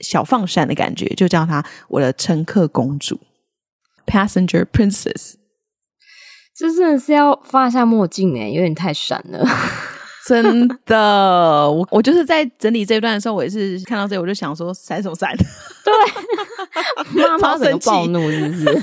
小放闪的感觉，就叫她我的乘客公主，Passenger Princess。这真的是要放下墨镜诶，有点太闪了。真的，我我就是在整理这一段的时候，我也是看到这里，我就想说闪什么闪？对，妈妈怎么暴怒？是不是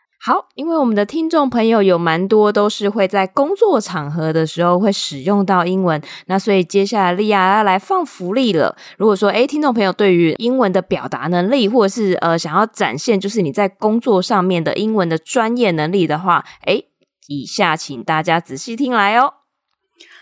好，因为我们的听众朋友有蛮多都是会在工作场合的时候会使用到英文，那所以接下来莉亚要来放福利了。如果说诶听众朋友对于英文的表达能力，或者是呃想要展现就是你在工作上面的英文的专业能力的话，诶以下请大家仔细听来哦。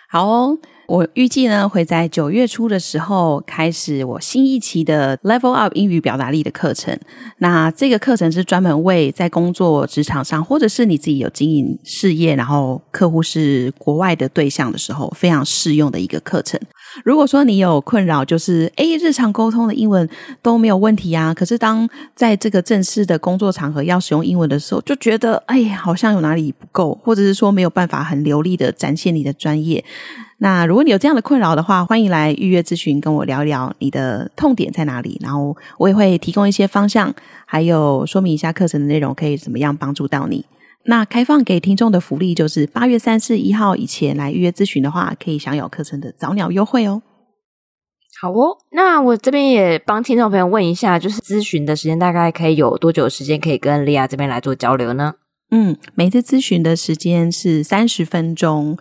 好哦。我预计呢会在九月初的时候开始我新一期的 Level Up 英语表达力的课程。那这个课程是专门为在工作职场上，或者是你自己有经营事业，然后客户是国外的对象的时候，非常适用的一个课程。如果说你有困扰，就是诶日常沟通的英文都没有问题啊，可是当在这个正式的工作场合要使用英文的时候，就觉得哎呀，好像有哪里不够，或者是说没有办法很流利的展现你的专业。那如果你有这样的困扰的话，欢迎来预约咨询，跟我聊一聊你的痛点在哪里，然后我也会提供一些方向，还有说明一下课程的内容可以怎么样帮助到你。那开放给听众的福利就是八月三十一号以前来预约咨询的话，可以享有课程的早鸟优惠哦。好哦，那我这边也帮听众朋友问一下，就是咨询的时间大概可以有多久时间可以跟莉亚这边来做交流呢？嗯，每次咨询的时间是三十分钟。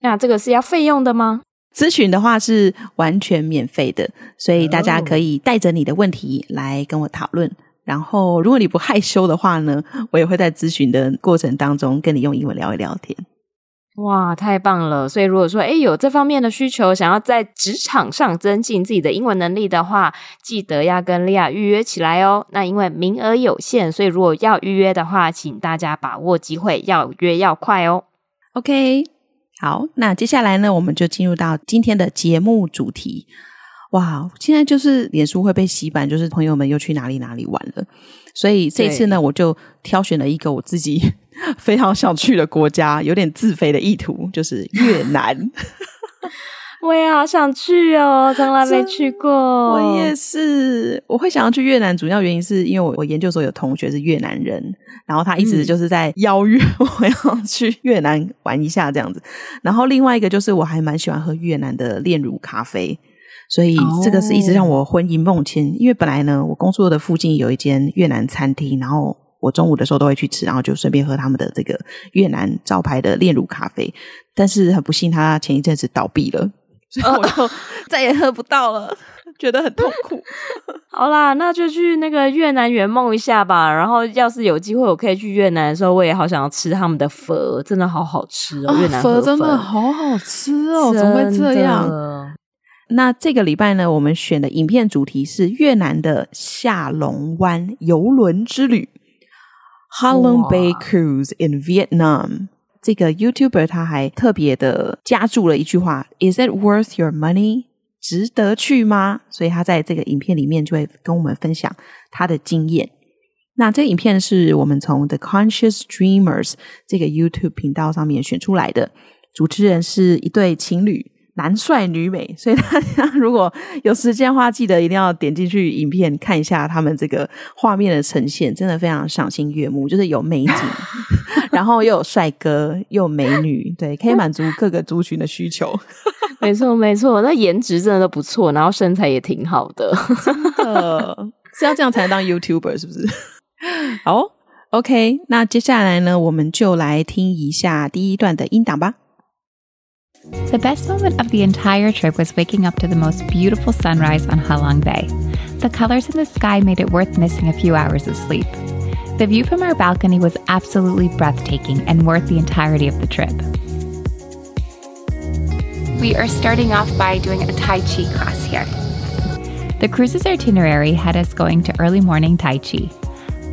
那这个是要费用的吗？咨询的话是完全免费的，所以大家可以带着你的问题来跟我讨论。然后，如果你不害羞的话呢，我也会在咨询的过程当中跟你用英文聊一聊天。哇，太棒了！所以如果说，诶，有这方面的需求，想要在职场上增进自己的英文能力的话，记得要跟莉亚预约起来哦。那因为名额有限，所以如果要预约的话，请大家把握机会，要约要快哦。OK。好，那接下来呢，我们就进入到今天的节目主题。哇，现在就是脸书会被洗版，就是朋友们又去哪里哪里玩了。所以这次呢，我就挑选了一个我自己 非常想去的国家，有点自肥的意图，就是越 南。我也好想去哦，从来没去过。我也是，我会想要去越南，主要原因是因为我我研究所有同学是越南人，然后他一直就是在邀约我要去越南玩一下这样子。然后另外一个就是我还蛮喜欢喝越南的炼乳咖啡，所以这个是一直让我魂萦梦牵。因为本来呢，我工作的附近有一间越南餐厅，然后我中午的时候都会去吃，然后就顺便喝他们的这个越南招牌的炼乳咖啡。但是很不幸，他前一阵子倒闭了。所以我就再也喝不到了，觉得很痛苦。好啦，那就去那个越南圆梦一下吧。然后，要是有机会我可以去越南的时候，我也好想要吃他们的粉，真的好好吃哦。啊、越南粉真的好好吃哦，怎么会这样？那这个礼拜呢，我们选的影片主题是越南的下龙湾游轮之旅 （Halong Bay Cruise in Vietnam）。这个 YouTuber 他还特别的加注了一句话：“Is it worth your money？值得去吗？”所以他在这个影片里面就会跟我们分享他的经验。那这个影片是我们从 The Conscious Dreamers 这个 YouTube 频道上面选出来的，主持人是一对情侣。男帅女美，所以大家如果有时间的话，记得一定要点进去影片看一下他们这个画面的呈现，真的非常赏心悦目。就是有美景，然后又有帅哥，又有美女，对，可以满足各个族群的需求。没错，没错，那颜值真的都不错，然后身材也挺好的，真的是要这样才能当 YouTuber，是不是？好，OK，那接下来呢，我们就来听一下第一段的音档吧。The best moment of the entire trip was waking up to the most beautiful sunrise on Halong Bay. The colors in the sky made it worth missing a few hours of sleep. The view from our balcony was absolutely breathtaking and worth the entirety of the trip. We are starting off by doing a Tai Chi class here. The cruise's itinerary had us going to early morning Tai Chi.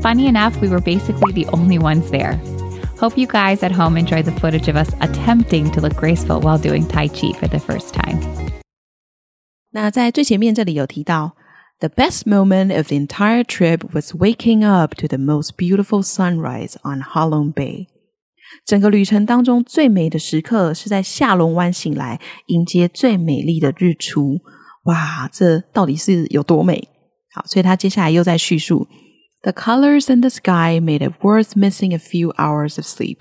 Funny enough, we were basically the only ones there. Hope you guys at home enjoy the footage of us attempting to look graceful while doing Tai Chi for the first time. 那在最前面这里有提到，The best moment of the entire trip was waking up to the most beautiful sunrise on Halong Bay。整个旅程当中最美的时刻是在下龙湾醒来，迎接最美丽的日出。哇，这到底是有多美？好，所以他接下来又在叙述 ：The colors in the sky made it worth missing a few hours of sleep。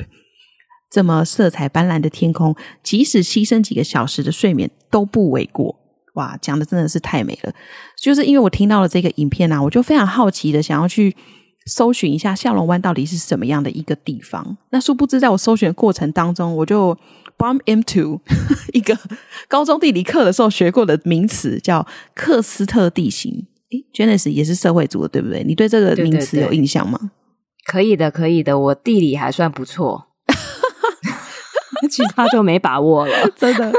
这么色彩斑斓的天空，即使牺牲几个小时的睡眠都不为过。哇，讲的真的是太美了！就是因为我听到了这个影片啊，我就非常好奇的想要去。搜寻一下下龙湾到底是什么样的一个地方？那殊不知，在我搜寻的过程当中，我就 bump into 一个高中地理课的时候学过的名词，叫克斯特地形。诶，Janice 也是社会组的，对不对？你对这个名词有印象吗？对对对，可以的，可以的，我地理还算不错 其他就没把握了，真的。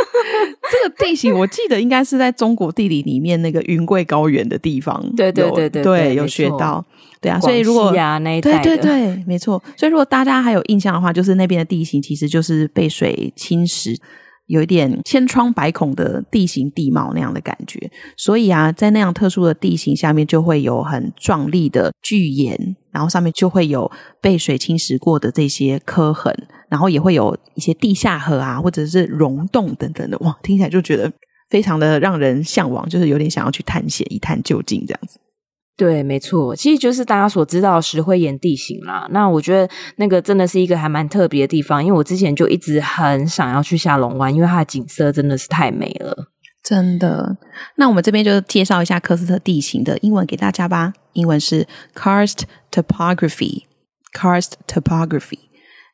这个地形我记得应该是在中国地理里面那个云贵高原的地方，对对对对，对，有学到。对啊，所以如果啊那一带对对对，没错。所以如果大家还有印象的话，就是那边的地形其实就是被水侵蚀，有一点千疮百孔的地形地貌那样的感觉。所以啊，在那样特殊的地形下面，就会有很壮丽的巨岩，然后上面就会有被水侵蚀过的这些刻痕，然后也会有一些地下河啊，或者是溶洞等等的。哇，听起来就觉得非常的让人向往，就是有点想要去探险一探究竟这样子。对，没错，其实就是大家所知道石灰岩地形啦。那我觉得那个真的是一个还蛮特别的地方，因为我之前就一直很想要去下龙湾，因为它的景色真的是太美了，真的。那我们这边就介绍一下喀斯特地形的英文给大家吧。英文是 Karst Topography，Karst Topography。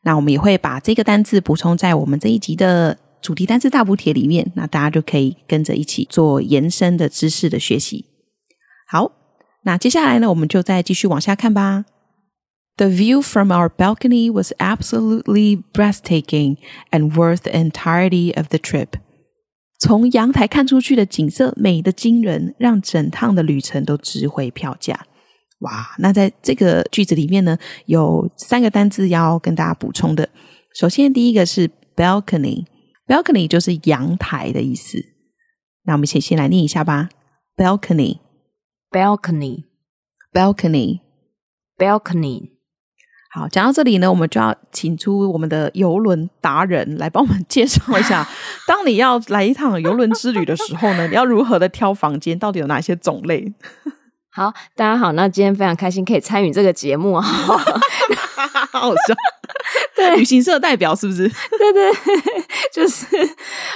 那我们也会把这个单字补充在我们这一集的主题单字大补帖里面，那大家就可以跟着一起做延伸的知识的学习。好。那接下来呢，我们就再继续往下看吧。The view from our balcony was absolutely breathtaking and worth the entirety of the trip。从阳台看出去的景色美得惊人，让整趟的旅程都值回票价。哇！那在这个句子里面呢，有三个单字要跟大家补充的。首先，第一个是 balcony，balcony 就是阳台的意思。那我们先先来念一下吧，balcony。Balcony balcony balcony 好，讲到这里呢，我们就要请出我们的游轮达人来帮我们介绍一下，当你要来一趟游轮之旅的时候呢，你要如何的挑房间，到底有哪些种类？好，大家好，那今天非常开心可以参与这个节目啊，好 好笑。对，旅行社代表是不是？对对，就是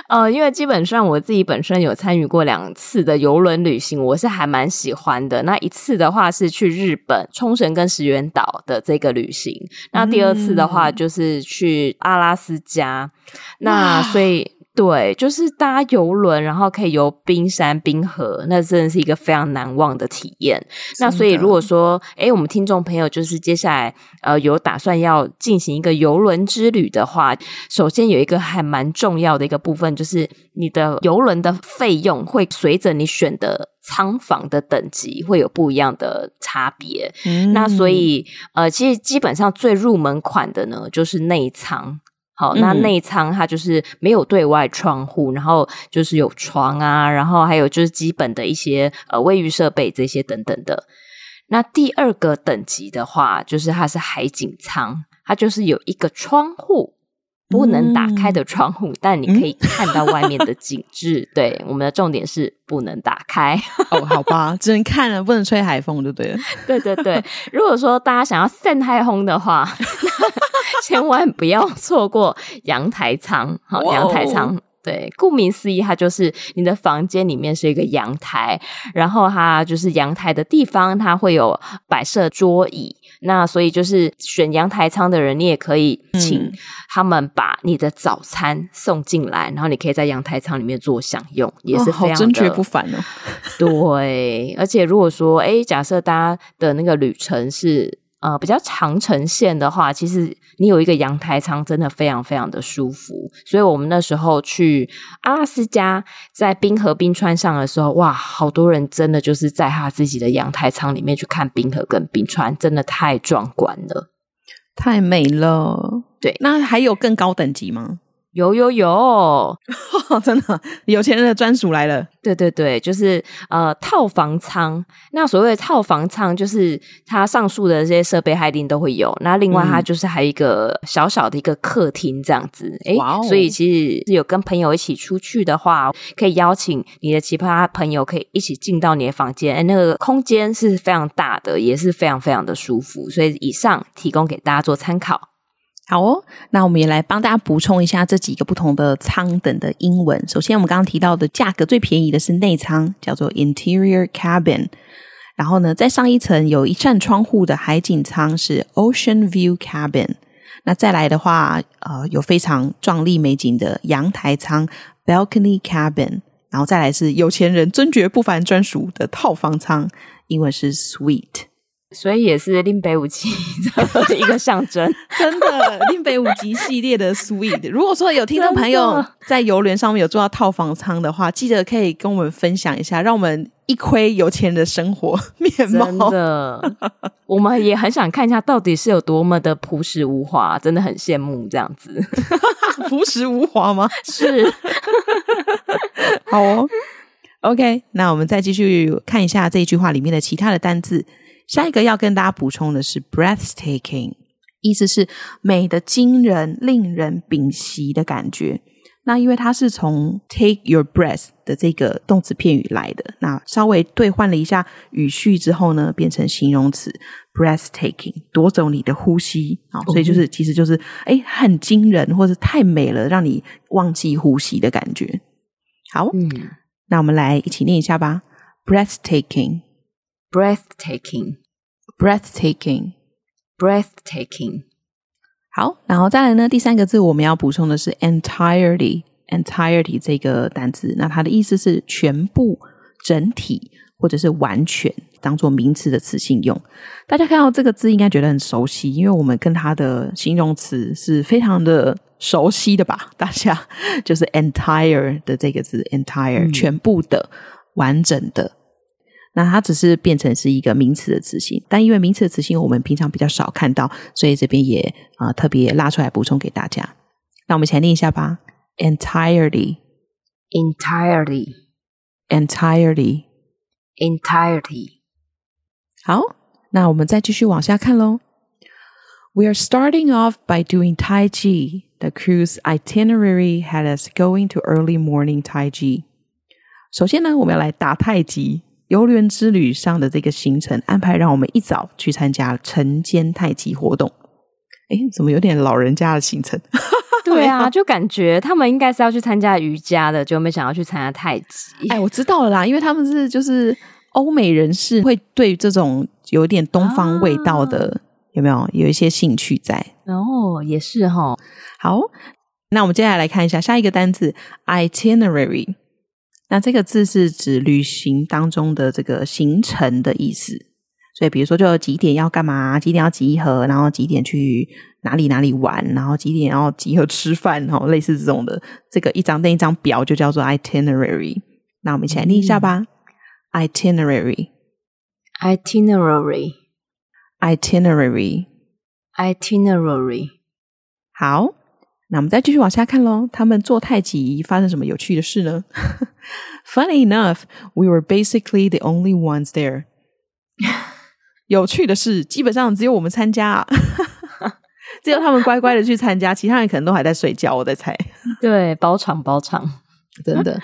呃，因为基本上我自己本身有参与过两次的游轮旅行，我是还蛮喜欢的。那一次的话是去日本冲绳跟石垣岛的这个旅行，那第二次的话就是去阿拉斯加。嗯、那所以。对，就是搭邮轮，然后可以游冰山冰河，那真的是一个非常难忘的体验。那所以如果说，哎，我们听众朋友就是接下来呃有打算要进行一个邮轮之旅的话，首先有一个还蛮重要的一个部分，就是你的邮轮的费用会随着你选的舱房的等级会有不一样的差别。嗯。那所以呃，其实基本上最入门款的呢，就是内舱。好，那内舱它就是没有对外窗户，然后就是有床啊，然后还有就是基本的一些呃卫浴设备这些等等的。那第二个等级的话，就是它是海景舱，它就是有一个窗户。不能打开的窗户，嗯、但你可以看到外面的景致。嗯、对，我们的重点是不能打开。哦，好吧，只能看了，不能吹海风，就对了。对对对，如果说大家想要晒太空的话，千万不要错过阳台舱。好，阳台舱。对，顾名思义，它就是你的房间里面是一个阳台，然后它就是阳台的地方，它会有摆设桌椅。那所以就是选阳台舱的人，你也可以请他们把你的早餐送进来，嗯、然后你可以在阳台舱里面做享用，也是非常的、哦、真绝不凡哦。对，而且如果说，哎，假设大家的那个旅程是呃比较长城线的话，其实你有一个阳台舱，真的非常非常的舒服。所以我们那时候去阿拉斯加，在冰河冰川上的时候，哇，好多人真的就是在他自己的阳台舱里面去看冰河跟冰川，真的太壮观了，太美了。对，那还有更高等级吗？有有有，真的有钱人的专属来了。对对对，就是呃套房舱。那所谓的套房舱，就是它上述的这些设备，它一定都会有。那另外，它就是还有一个小小的一个客厅这样子。哎、嗯，所以其实有跟朋友一起出去的话，可以邀请你的奇葩朋友，可以一起进到你的房间。哎，那个空间是非常大的，也是非常非常的舒服。所以以上提供给大家做参考。好哦，那我们也来帮大家补充一下这几个不同的舱等的英文。首先，我们刚刚提到的价格最便宜的是内舱，叫做 Interior Cabin。然后呢，在上一层有一扇窗户的海景舱是 Ocean View Cabin。那再来的话，呃，有非常壮丽美景的阳台舱 Balcony Cabin。然后再来是有钱人尊爵不凡专属的套房舱，英文是 Suite。所以也是令北五级的 一个象征，真的令北五级系列的 suite。如果说有听众朋友在游轮上面有做到套房舱的话，记得可以跟我们分享一下，让我们一窥有钱人的生活 面貌。真的，我们也很想看一下到底是有多么的朴实无华，真的很羡慕这样子。朴实无华吗？是。好哦，OK，那我们再继续看一下这一句话里面的其他的单字。下一个要跟大家补充的是 breathtaking，意思是美的惊人、令人屏息的感觉。那因为它是从 take your breath 的这个动词片语来的，那稍微兑换了一下语序之后呢，变成形容词 breathtaking，夺走你的呼吸啊，所以就是其实就是哎很惊人，或者太美了，让你忘记呼吸的感觉。好，嗯，那我们来一起念一下吧，breathtaking。Breathtaking breathtaking 好，然后再来呢，第三个字我们要补充的是 entirety entirety 这个单词，那它的意思是全部、整体或者是完全，当做名词的词性用。大家看到这个字应该觉得很熟悉，因为我们跟它的形容词是非常的熟悉的吧？大家就是 entire 的这个字，entire、嗯、全部的、完整的。那它只是变成是一个名词的词性，但因为名词的词性我们平常比较少看到，所以这边也啊、呃、特别拉出来补充给大家。那我们一起来念一下吧：entirely，entirely，entirely，entirely。好，那我们再继续往下看喽。We are starting off by doing Tai Chi. The cruise itinerary had us going to early morning Tai Chi. 首先呢，我们要来打太极。游轮之旅上的这个行程安排，让我们一早去参加晨间太极活动。哎，怎么有点老人家的行程？对啊，就感觉他们应该是要去参加瑜伽的，就没想要去参加太极。哎，我知道了啦，因为他们是就是欧美人士，会对这种有点东方味道的，啊、有没有有一些兴趣在？哦，也是哈、哦。好，那我们接下来来看一下下一个单词 itinerary。那这个字是指旅行当中的这个行程的意思，所以比如说，就几点要干嘛，几点要集合，然后几点去哪里哪里玩，然后几点要集合吃饭，然后类似这种的，这个一张那一张表就叫做 itinerary。那我们一起来念一下吧，itinerary，itinerary，itinerary，itinerary。好。那我们再继续往下看喽。他们做太极发生什么有趣的事呢？Funny enough, we were basically the only ones there. 有趣的是，基本上只有我们参加啊，只有他们乖乖的去参加，其他人可能都还在睡觉。我在猜，对，包场包场，真的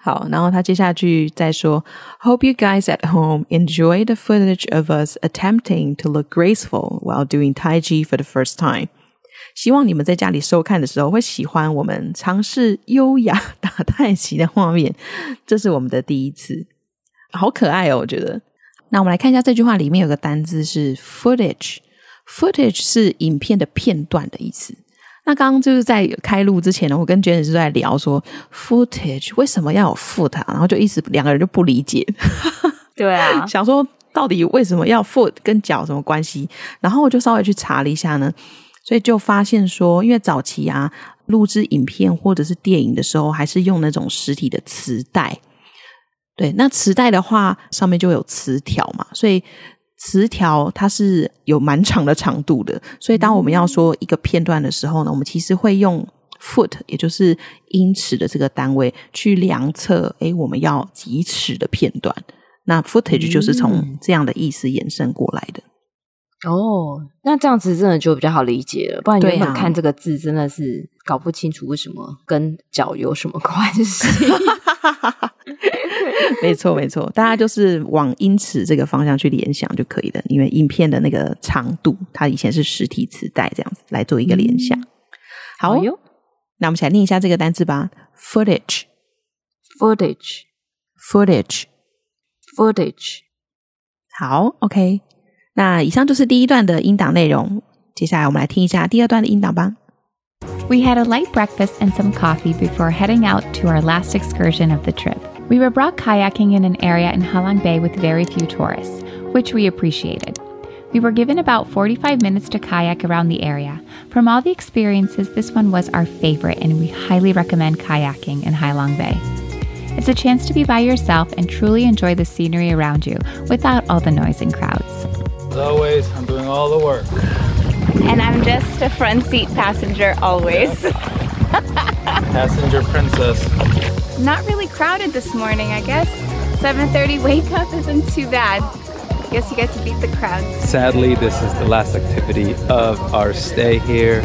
好。然后他接下去再说：“Hope you guys at home enjoy the footage of us attempting to look graceful while doing Tai Chi for the first time.” 希望你们在家里收看的时候会喜欢我们尝试优雅 打太极的画面，这是我们的第一次，好可爱哦！我觉得。那我们来看一下这句话里面有个单字是 footage，footage 是影片的片段的意思。那刚刚就是在开录之前呢，我跟 Janice 是在聊说 footage 为什么要有 foot 啊，然后就一直两个人就不理解。对啊，想说到底为什么要 foot 跟脚什么关系？然后我就稍微去查了一下呢，所以就发现说，因为早期啊录制影片或者是电影的时候，还是用那种实体的磁带。对，那磁带的话上面就有磁条嘛，所以磁条它是有蛮长的长度的。所以当我们要说一个片段的时候呢，我们其实会用 foot，也就是英尺的这个单位去量测，诶，我们要几尺的片段。那 footage 就是从这样的意思延伸过来的。嗯、哦，那这样子真的就比较好理解了。不然原本看这个字真的是搞不清楚为什么跟脚有什么关系。没错，没错，大家就是往英尺这个方向去联想就可以了。因为影片的那个长度，它以前是实体磁带这样子来做一个联想。嗯、好哟，那我们起来念一下这个单词吧：footage，footage，footage。Footage，好，OK。那以上就是第一段的音档内容。接下来我们来听一下第二段的音档吧。We had a light breakfast and some coffee before heading out to our last excursion of the trip. We were brought kayaking in an area in Halong Bay with very few tourists, which we appreciated. We were given about 45 minutes to kayak around the area. From all the experiences, this one was our favorite, and we highly recommend kayaking in Halong Bay. It's a chance to be by yourself and truly enjoy the scenery around you without all the noise and crowds. As always, I'm doing all the work. And I'm just a front seat passenger always. passenger princess. Not really crowded this morning, I guess. 7:30 wake up isn't too bad. Guess you get to beat the crowds. Sadly, this is the last activity of our stay here.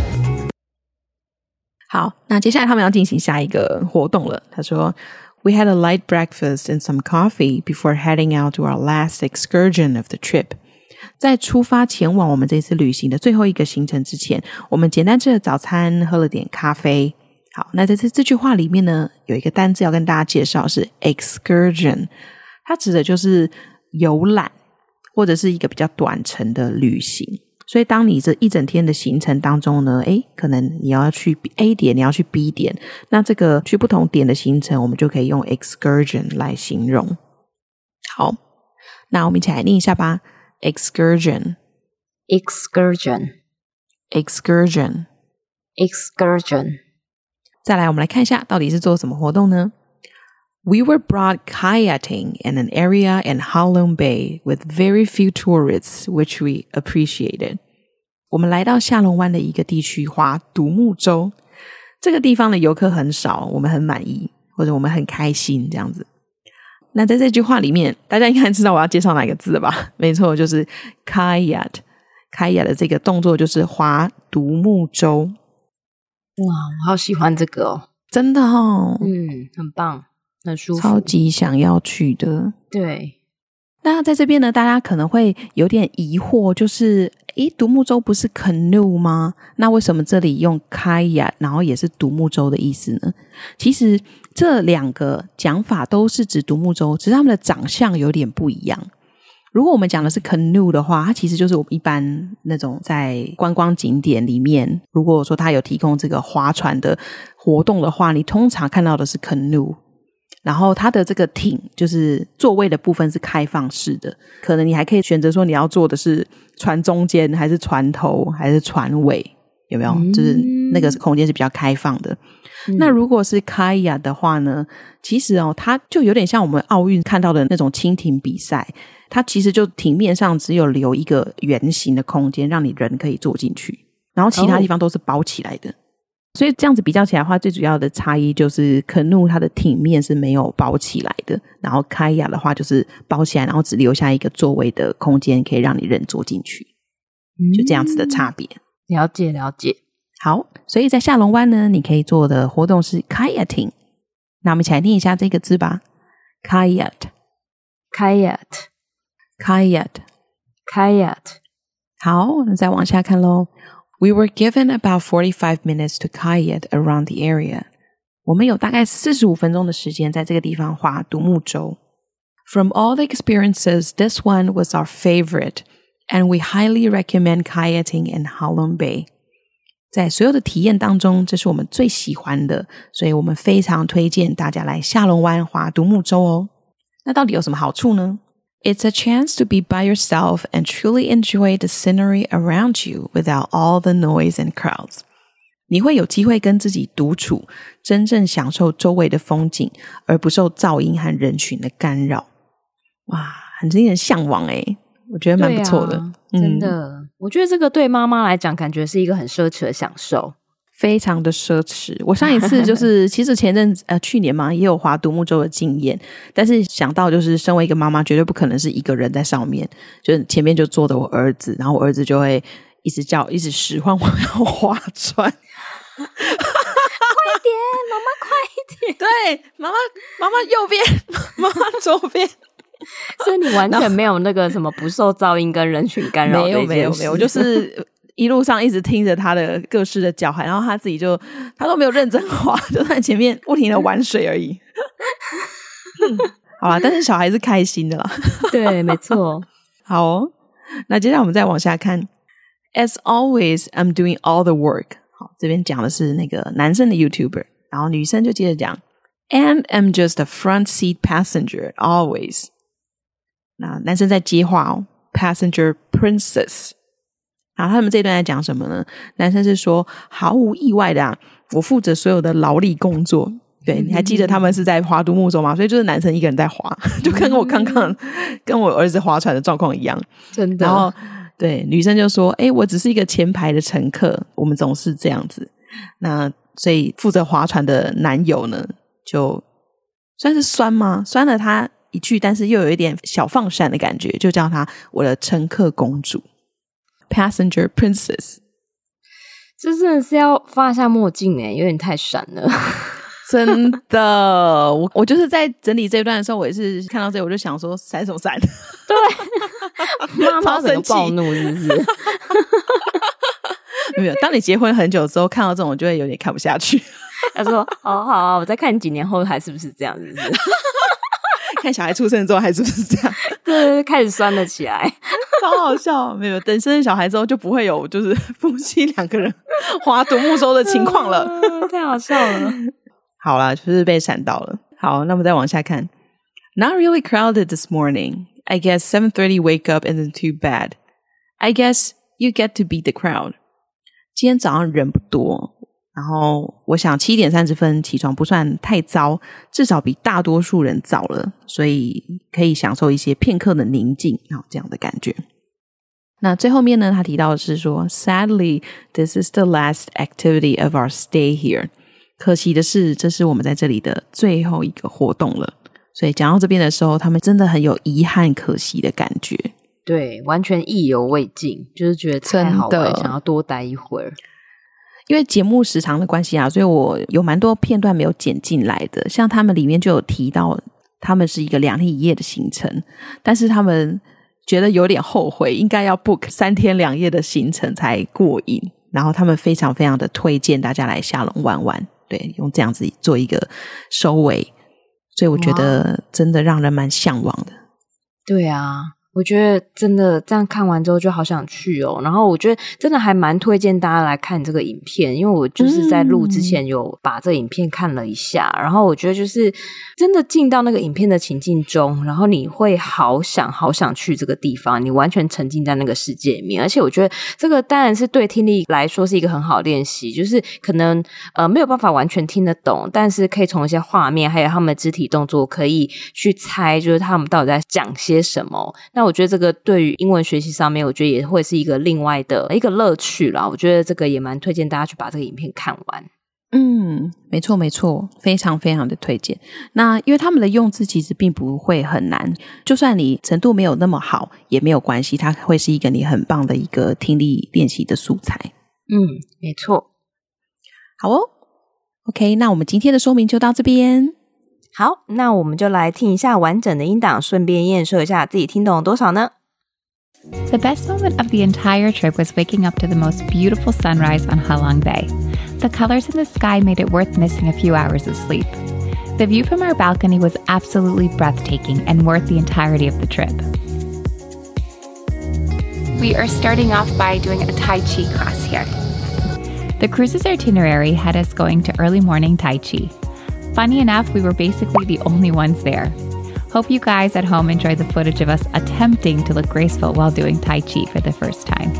好，那接下来他们要进行下一个活动了。他说。We had a light breakfast and some coffee before heading out to our last excursion of the trip. 在出发前往我们这次旅行的最后一个行程之前，我们简单吃了早餐，喝了点咖啡。好，那在这这句话里面呢，有一个单字要跟大家介绍，是 excursion，它指的就是游览或者是一个比较短程的旅行。所以，当你这一整天的行程当中呢，诶，可能你要去 A 点，你要去 B 点，那这个去不同点的行程，我们就可以用 excursion 来形容。好，那我们一起来念一下吧 ：excursion，excursion，excursion，excursion。再来，我们来看一下，到底是做什么活动呢？We were brought kayaking in an area in Halong Bay with very few tourists, which we appreciated. 我们来到下龙湾的一个地区划独木舟，这个地方的游客很少，我们很满意，或者我们很开心这样子。 那在这句话里面，大家应该知道我要介绍哪个字吧？没错，就是 kayak。kayak 的这个动作就是划独木舟。哇，我好喜欢这个哦，真的哦，嗯，很棒。很舒服，超级想要去的。对，那在这边呢，大家可能会有点疑惑，就是，诶，独木舟不是 canoe 吗？那为什么这里用 kayak，然后也是独木舟的意思呢？其实这两个讲法都是指独木舟，只是它们的长相有点不一样。如果我们讲的是 canoe 的话，它其实就是我们一般那种在观光景点里面，如果说它有提供这个划船的活动的话，你通常看到的是 canoe。然后它的这个艇就是座位的部分是开放式的，可能你还可以选择说你要坐的是船中间，还是船头，还是船尾，有没有？嗯、就是那个空间是比较开放的。嗯、那如果是 kayak 的话呢，其实哦，它就有点像我们奥运看到的那种蜻蜓比赛，它其实就艇面上只有留一个圆形的空间，让你人可以坐进去，然后其他地方都是包起来的。哦所以这样子比较起来的话，最主要的差异就是 canoe 它的艇面是没有包起来的，然后 kayak 的话就是包起来，然后只留下一个座位的空间，可以让你人坐进去，就这样子的差别。嗯、了解了解。好，所以在下龙湾呢，你可以做的活动是 kayaking。那我们一起来念一下这个字吧：kayak，kayak，kayak，kayak。好，那再往下看喽。We were given about forty-five minutes to kayak around the area. 我们有大概四十五分钟的时间在这个地方划独木舟。From all the experiences, this one was our favorite, and we highly recommend kayaking in Halong Bay. 在所有的体验当中，这是我们最喜欢的，所以我们非常推荐大家来下龙湾划独木舟哦。那到底有什么好处呢？ It's a chance to be by yourself and truly enjoy the scenery around you without all the noise and crowds. 你会有机会跟自己独处，真正享受周围的风景，而不受噪音和人群的干扰。哇，很令人向往诶，我觉得蛮不错的，啊、真的、嗯。我觉得这个对妈妈来讲，感觉是一个很奢侈的享受。非常的奢侈。我上一次就是，其实前阵子呃去年嘛，也有划独木舟的经验，但是想到就是身为一个妈妈，绝对不可能是一个人在上面，就是前面就坐着我儿子，然后我儿子就会一直叫，一直使唤我要划船。快一点，妈妈快一点。对，妈妈妈妈右边，妈妈左边。所以你完全没有那个什么不受噪音跟人群干扰，没有没有没有，我就是。一路上一直听着他的各式的叫喊，然后他自己就他都没有认真滑，就在前面不停的玩水而已。好啦，但是小孩是开心的啦。对，没错。好哦，那接下来我们再往下看。As always, I'm doing all the work。好，这边讲的是那个男生的 YouTuber，然后女生就接着讲，And I'm just a front seat passenger always。那男生在接话哦，Passenger Princess。然后他们这段在讲什么呢？男生是说，毫无意外的啊，我负责所有的劳力工作。对，你还记得他们是在划独木舟吗？所以就是男生一个人在划，就跟我刚刚跟我儿子划船的状况一样。真的。然后对女生就说：“哎，我只是一个前排的乘客，我们总是这样子。”那所以负责划船的男友呢，就算是酸吗？酸了他一句，但是又有一点小放闪的感觉，就叫他我的乘客公主。Passenger Princess，这真的是要放下墨镜诶，有点太闪了。真的，我我就是在整理这一段的时候，我也是看到这里，我就想说闪什么闪？对，妈妈怎么暴怒？是不是？没有，当你结婚很久之后，看到这种，我就会有点看不下去。他说：“好好啊，我再看你几年后还是不是这样？是不是？看小孩出生之后还是不是这样？对，开始酸了起来。”超好笑，没有等生了小孩之后就不会有就是夫妻两个人划独木舟的情况了，太好笑了。好啦，就是被闪到了。好，那我们再往下看。Not really crowded this morning. I guess seven thirty wake up isn't too bad. I guess you get to beat the crowd. 今天早上人不多，然后我想七点三十分起床不算太糟，至少比大多数人早了，所以可以享受一些片刻的宁静，然后这样的感觉。那最后面呢，他提到的是说，Sadly, this is the last activity of our stay here。可惜的是，这是我们在这里的最后一个活动了。所以讲到这边的时候，他们真的很有遗憾、可惜的感觉。对，完全意犹未尽，就是觉得太好玩，想要多待一会儿。因为节目时长的关系啊，所以我有蛮多片段没有剪进来的。像他们里面就有提到，他们是一个两天一夜的行程，但是他们。觉得有点后悔，应该要 book 三天两夜的行程才过瘾。然后他们非常非常的推荐大家来下龙湾玩，对，用这样子做一个收尾。所以我觉得真的让人蛮向往的。对啊。我觉得真的这样看完之后就好想去哦，然后我觉得真的还蛮推荐大家来看这个影片，因为我就是在录之前有把这影片看了一下，嗯、然后我觉得就是真的进到那个影片的情境中，然后你会好想好想去这个地方，你完全沉浸在那个世界里面，而且我觉得这个当然是对听力来说是一个很好练习，就是可能呃没有办法完全听得懂，但是可以从一些画面还有他们的肢体动作可以去猜，就是他们到底在讲些什么。那我觉得这个对于英文学习上面，我觉得也会是一个另外的一个乐趣啦。我觉得这个也蛮推荐大家去把这个影片看完。嗯，没错没错，非常非常的推荐。那因为他们的用字其实并不会很难，就算你程度没有那么好也没有关系，它会是一个你很棒的一个听力练习的素材。嗯，没错。好哦，OK，那我们今天的说明就到这边。好，那我们就来听一下完整的音档，顺便验收一下自己听懂了多少呢？The best moment of the entire trip was waking up to the most beautiful sunrise on Halong Bay. The colors in the sky made it worth missing a few hours of sleep. The view from our balcony was absolutely breathtaking and worth the entirety of the trip. We are starting off by doing a Tai Chi class here. The cruise's itinerary had us going to early morning Tai Chi. Funny enough, we were basically the only ones there. Hope you guys at home enjoy the footage of us attempting to look graceful while doing Tai Chi for the first time.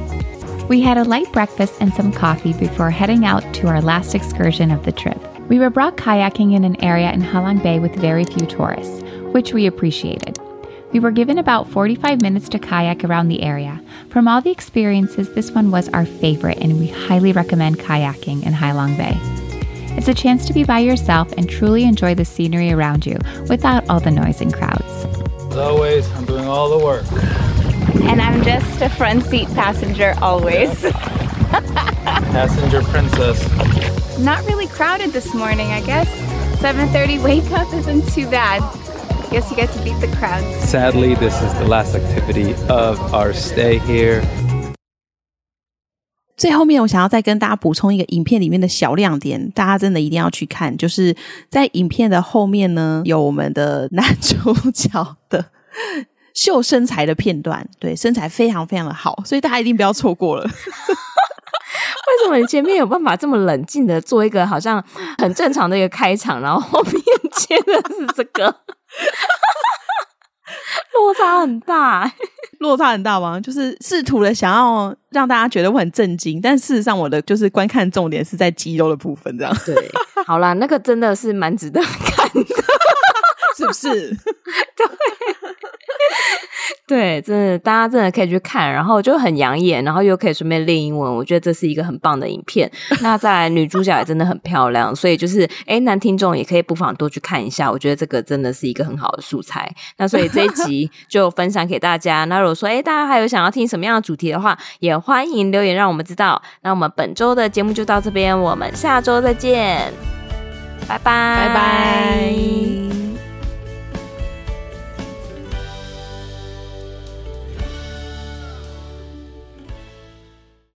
We had a light breakfast and some coffee before heading out to our last excursion of the trip. We were brought kayaking in an area in Halong Bay with very few tourists, which we appreciated. We were given about 45 minutes to kayak around the area. From all the experiences, this one was our favorite, and we highly recommend kayaking in Halong Bay. It's a chance to be by yourself and truly enjoy the scenery around you without all the noise and crowds. As always, I'm doing all the work. And I'm just a front seat passenger always. Passenger princess. Not really crowded this morning, I guess. 7:30 wake up isn't too bad. Guess you get to beat the crowds. Sadly, this is the last activity of our stay here. 最后面，我想要再跟大家补充一个影片里面的小亮点，大家真的一定要去看。就是在影片的后面呢，有我们的男主角的 秀身材的片段，对，身材非常非常的好，所以大家一定不要错过了。为什么你前面有办法这么冷静的做一个好像很正常的一个开场，然后后面接的是这个，落差很大，落差很大吗？就是试图的想要让大家觉得我很震惊，但事实上我的就是观看重点是在肌肉的部分，这样。对，好啦，那个真的是蛮值得看的，是不是？对。对，真的，大家真的可以去看，然后就很养眼，然后又可以顺便练英文，我觉得这是一个很棒的影片。那再来，女主角也真的很漂亮，所以就是，哎，男听众也可以不妨多去看一下，我觉得这个真的是一个很好的素材。那所以这一集 就分享给大家。那如果说，哎，大家还有想要听什么样的主题的话，也欢迎留言让我们知道。那我们本周的节目就到这边，我们下周再见，拜拜，拜拜。